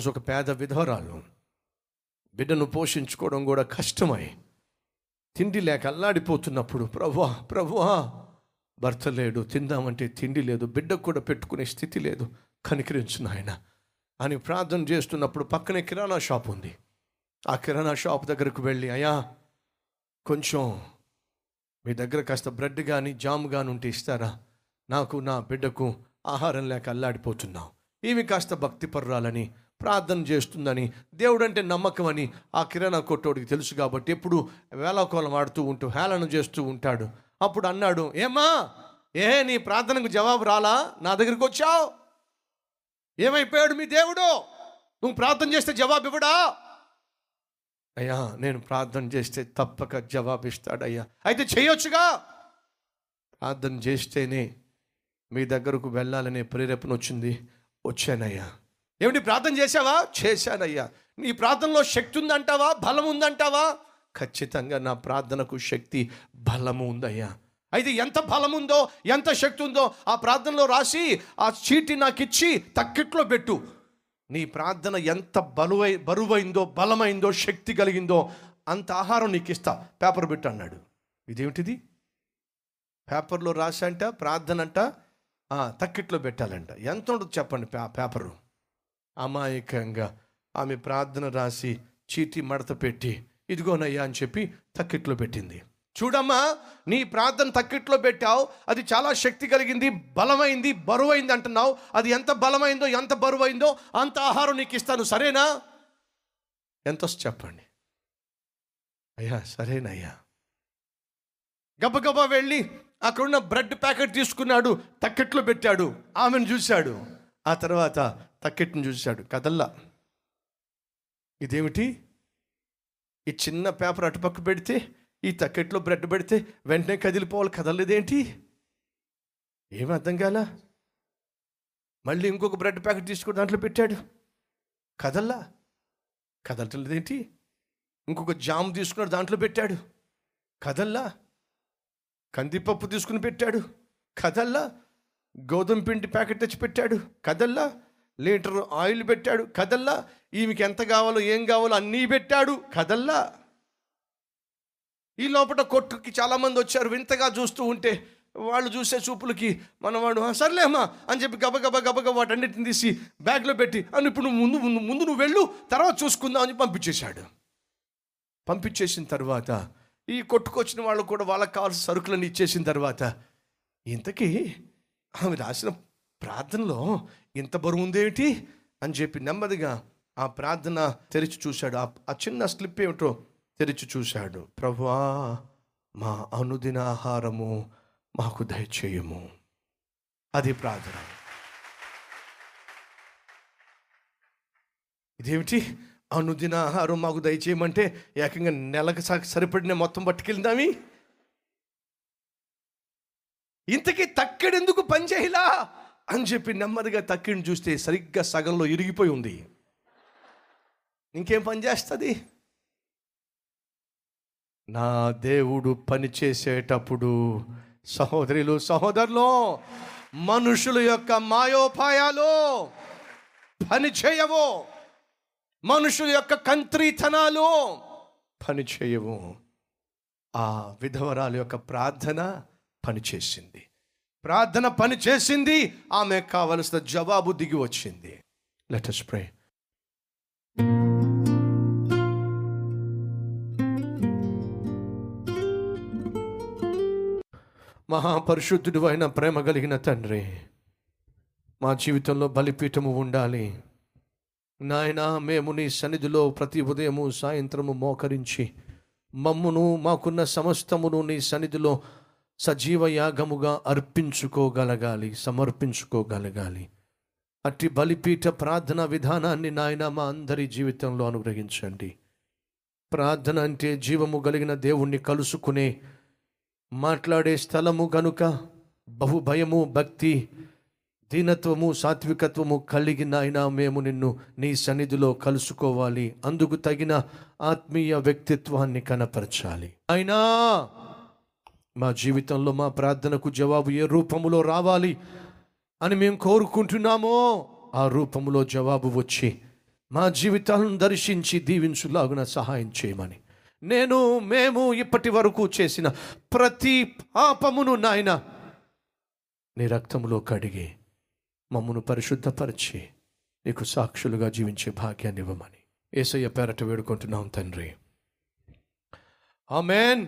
రోజు ఒక పేద విధవరాలు. బిడ్డను పోషించుకోవడం కూడా కష్టమై తిండి లేక అల్లాడిపోతున్నప్పుడు ప్రభువా ప్రభువా భర్త లేడు తిందామంటే తిండి లేదు బిడ్డకు కూడా పెట్టుకునే స్థితి లేదు కనికరించు ఆయన అని ప్రార్థన చేస్తున్నప్పుడు పక్కనే కిరాణా షాప్ ఉంది. ఆ కిరాణా షాప్ దగ్గరకు వెళ్ళి అయ్యా కొంచెం మీ దగ్గర కాస్త బ్రెడ్ కానీ జామ్ కానీ ఉంటే ఇస్తారా? నాకు నా బిడ్డకు ఆహారం లేక అల్లాడిపోతున్నాం ఇవి కాస్త భక్తి పర్రాలని ప్రార్థన చేస్తుందని దేవుడు అంటే నమ్మకం అని ఆ కిరాణా కొట్టోడికి తెలుసు కాబట్టి ఎప్పుడు వేలాకోలం ఆడుతూ ఉంటూ హేళన చేస్తూ ఉంటాడు. అప్పుడు అన్నాడు ఏమ్మా ఏ నీ ప్రార్థనకు జవాబు రాలా? నా దగ్గరికి వచ్చావు. ఏమైపోయాడు మీ దేవుడు? నువ్వు ప్రార్థన చేస్తే జవాబు ఇవ్వడా? అయ్యా నేను ప్రార్థన చేస్తే తప్పక జవాబు ఇస్తాడయ్యా. అయితే చేయొచ్చుగా. ప్రార్థన చేస్తేనే మీ దగ్గరకు వెళ్ళాలనే ప్రేరేపణ వచ్చింది. వచ్చానయ్యా. ఏమిటి ప్రార్థన చేశావా? చేశానయ్యా. నీ ప్రార్థనలో శక్తి ఉందంటావా? బలం ఉందంటావా? ఖచ్చితంగా నా ప్రార్థనకు శక్తి బలము ఉందయ్యా. అయితే ఎంత బలం ఉందో ఎంత శక్తి ఉందో ఆ ప్రార్థనలో రాసి ఆ చీటి నాకు ఇచ్చి తక్కిట్లో పెట్టు. నీ ప్రార్థన ఎంత బలువై బరువైందో బలమైందో శక్తి కలిగిందో అంత ఆహారం నీకు ఇస్తా పేపర్ పెట్టు అన్నాడు. ఇదేమిటిది? పేపర్లో రాసంట ప్రార్థన అంట తక్కిట్లో పెట్టాలంట. ఎంత ఉండదు చెప్పండి పే పేపరు. అమాయకంగా. ఆమె ప్రార్థన రాసి చీటి మడత పెట్టి ఇదిగోనయ్యా అని చెప్పి తక్కిట్లో పెట్టింది. చూడమ్మా నీ ప్రార్థన తక్కిట్లో పెట్టావు అది చాలా శక్తి కలిగింది బలమైంది బరువైంది అంటున్నావు. అది ఎంత బలమైందో ఎంత బరువైందో అంత ఆహారం నీకు ఇస్తాను సరేనా? ఎంత చెప్పండి. అయ్యా సరేనయ్యా. గబగబా వెళ్ళి అక్కడున్న బ్రెడ్ ప్యాకెట్ తీసుకున్నాడు తక్కెట్లో పెట్టాడు ఆమెను చూశాడు. ఆ తర్వాత తక్కెట్ని చూశాడు కదల్లా. ఇదేమిటి? ఈ చిన్న పేపర్ అటుపక్క పెడితే ఈ తక్కెట్లో బ్రెడ్ పెడితే వెంటనే కదిలిపోవాలి కదలలేదేంటి? ఏమి అర్థం కాల? మళ్ళీ ఇంకొక బ్రెడ్ ప్యాకెట్ తీసుకుని దాంట్లో పెట్టాడు. కదల్లా? కదలటలేదేంటి? ఇంకొక జామ్ తీసుకున్నాడు దాంట్లో పెట్టాడు. కదల్లా? కందిపప్పు తీసుకుని పెట్టాడు. కదల్లా? గోధుమ పిండి ప్యాకెట్ తెచ్చి పెట్టాడు. కదల్లా? లీటర్ ఆయిల్ పెట్టాడు కదల్లా. ఈమెకి ఎంత కావాలో ఏం కావాలో అన్నీ పెట్టాడు కదల్లా. ఈ లోపల కొట్టుకి చాలామంది వచ్చారు వింతగా చూస్తూ ఉంటే వాళ్ళు చూసే చూపులకి మనవాడు సర్లేమ్మా అని చెప్పి గబగబ గబగబ వాటన్నిటిని తీసి బ్యాగ్లో పెట్టి అని ఇప్పుడు నువ్వు ముందు ముందు ముందు నువ్వు వెళ్ళు తర్వాత చూసుకుందాం అని పంపించేశాడు. పంపించేసిన తర్వాత ఈ కొట్టుకొచ్చిన వాళ్ళు కూడా వాళ్ళకి కావాల్సిన సరుకులను ఇచ్చేసిన తర్వాత ఇంతకీ ఆమె రాసిన ప్రార్థనలో ఇంత బరువు ఉందేమిటి? అని చెప్పి నెమ్మదిగా ఆ ప్రార్థన తెరిచి చూశాడు. ఆ- ఆ చిన్న స్లిప్ ఏమిటో తెరిచి చూశాడు. ప్రభువా మా అనుదిన ఆహారము మాకు దయచేయము. అది ప్రార్థన. ఇదేమిటి? అనుదిన ఆహారం మాకు దయచేయమంటే ఏకంగా నెలకు సరిపడిన మొత్తం పట్టుకెళ్దామి? ఇంతకీ తక్కెడెందుకు పనిచేయలా అని చెప్పి నెమ్మదిగా తక్కిని చూస్తే సరిగ్గా సగంలో ఇరిగిపోయి ఉంది. ఇంకేం పని చేస్తుంది? నా దేవుడు పని చేసేటప్పుడు సహోదరులు సహోదరులు మనుషుల యొక్క మాయోపాయాలు పని చేయవు. మనుషుల యొక్క కంత్రీతనాలు పని చేయవు. ఆ విధవరాలు యొక్క ప్రార్థన పనిచేసింది ప్రార్థన పని చేసింది ఆమె కావలసిన జవాబు దిగి వచ్చింది. లెటస్ ప్రే మహాపరిశుద్ధుడు అయిన ప్రేమ కలిగిన తండ్రి మా జీవితంలో బలిపీఠము ఉండాలి. నాయన మేము నీ సన్నిధిలో ప్రతి ఉదయము సాయంత్రము మోకరించి మమ్మును మాకున్న సమస్తమును నీ సన్నిధిలో సజీవ యాగముగా అర్పించుకోగలగాలి సమర్పించుకోగలగాలి. అట్టి బలిపీఠ ప్రార్థన విధానాన్ని నాయన మా అందరి జీవితంలో అనుగ్రహించండి. ప్రార్థన అంటే జీవము కలిగిన దేవుణ్ణి కలుసుకునే మాట్లాడే స్థలము గనుక బహుభయము భక్తి దీనత్వము సాత్వికత్వము కలిగిన అయినా మేము నిన్ను నీ సన్నిధిలో కలుసుకోవాలి. అందుకు తగిన ఆత్మీయ వ్యక్తిత్వాన్ని కనపరచాలి. అయినా మా జీవితంలో మా ప్రార్థనకు జవాబు ఏ రూపములో రావాలి అని మేము కోరుకుంటున్నామో ఆ రూపములో జవాబు వచ్చి మా జీవితాలను దర్శించి దీవించులాగున సహాయం చేయమని. నేను మేము ఇప్పటి వరకు చేసిన ప్రతి పాపమును నాయన నీ రక్తములో కడిగి మమ్మను పరిశుద్ధపరిచి నీకు సాక్షులుగా జీవించే భాగ్యాన్ని ఇవ్వమని. ఏసయ్య పేరట వేడుకుంటున్నాం తండ్రి. ఆమెన్.